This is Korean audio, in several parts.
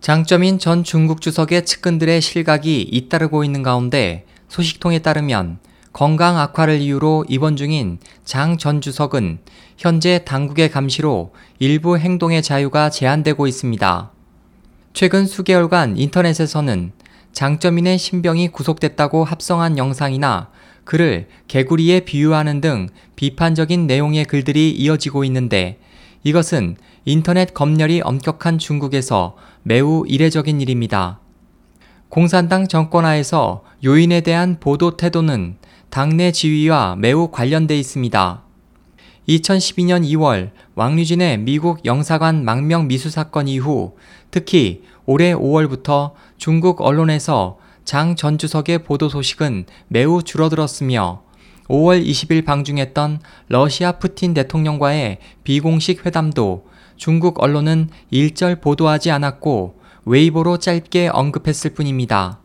장점인 전 중국 주석의 측근들의 실각이 잇따르고 있는 가운데 소식통에 따르면 건강 악화를 이유로 입원 중인 장 전 주석은 현재 당국의 감시로 일부 행동의 자유가 제한되고 있습니다. 최근 수개월간 인터넷에서는 장점인의 신병이 구속됐다고 합성한 영상이나 그를 개구리에 비유하는 등 비판적인 내용의 글들이 이어지고 있는데 이것은 인터넷 검열이 엄격한 중국에서 매우 이례적인 일입니다. 공산당 정권하에서 요인에 대한 보도 태도는 당내 지위와 매우 관련돼 있습니다. 2012년 2월 왕류진의 미국 영사관 망명 미수 사건 이후 특히 올해 5월부터 중국 언론에서 장 전 주석의 보도 소식은 매우 줄어들었으며 5월 20일 방중했던 러시아 푸틴 대통령과의 비공식 회담도 중국 언론은 일절 보도하지 않았고 웨이보로 짧게 언급했을 뿐입니다.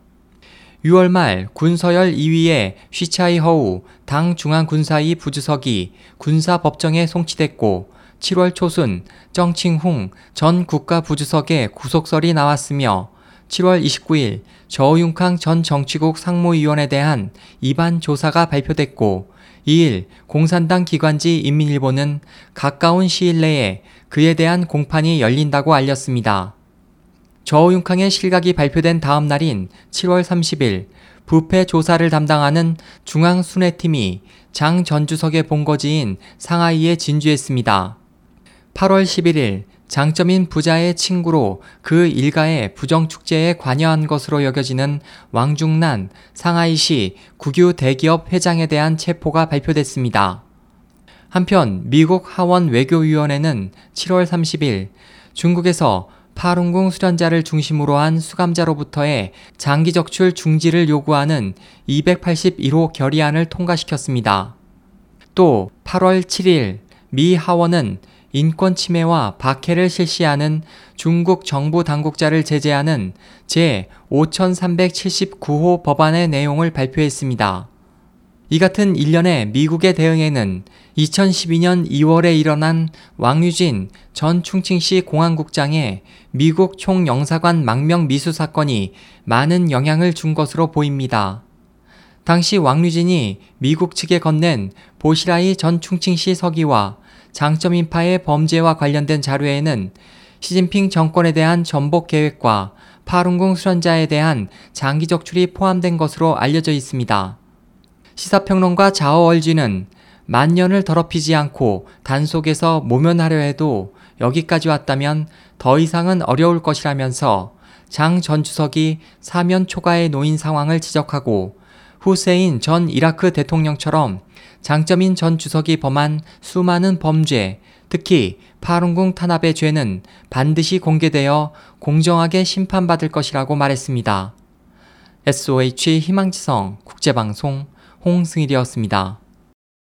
6월 말 군서열 2위의 쉬차이 허우 당 중앙군사위 부주석이 군사법정에 송치됐고 7월 초순 정칭훈 전 국가부주석의 구속설이 나왔으며 7월 29일 저우융캉 전 정치국 상무위원에 대한 입안 조사가 발표됐고 2일 공산당 기관지 인민일보는 가까운 시일 내에 그에 대한 공판이 열린다고 알렸습니다. 저우융캉의 실각이 발표된 다음 날인 7월 30일 부패 조사를 담당하는 중앙순회팀이 장 전 주석의 본거지인 상하이에 진주했습니다. 8월 11일 장점인 부자의 친구로 그 일가의 부정축제에 관여한 것으로 여겨지는 왕중난 상하이시 국유 대기업 회장에 대한 체포가 발표됐습니다. 한편 미국 하원 외교위원회는 7월 30일 중국에서 파룬궁 수련자를 중심으로 한 수감자로부터의 장기 적출 중지를 요구하는 281호 결의안을 통과시켰습니다. 또 8월 7일 미 하원은 인권 침해와 박해를 실시하는 중국 정부 당국자를 제재하는 제 5379호 법안의 내용을 발표했습니다. 이 같은 일련의 미국의 대응에는 2012년 2월에 일어난 왕유진 전 충칭시 공항국장의 미국 총영사관 망명 미수 사건이 많은 영향을 준 것으로 보입니다. 당시 왕유진이 미국 측에 건넨 보시라이 전 충칭시 서기와 장점 인파의 범죄와 관련된 자료에는 시진핑 정권에 대한 전복 계획과 파룬궁 수련자에 대한 장기 적출이 포함된 것으로 알려져 있습니다. 시사평론가 자어얼쥐는 만년을 더럽히지 않고 단속에서 모면하려 해도 여기까지 왔다면 더 이상은 어려울 것이라면서 장 전 주석이 사면 초과에 놓인 상황을 지적하고 후세인 전 이라크 대통령처럼 장점인 전 주석이 범한 수많은 범죄, 특히 파룬궁 탄압의 죄는 반드시 공개되어 공정하게 심판받을 것이라고 말했습니다. SOH 희망지성 국제방송 홍승일이었습니다.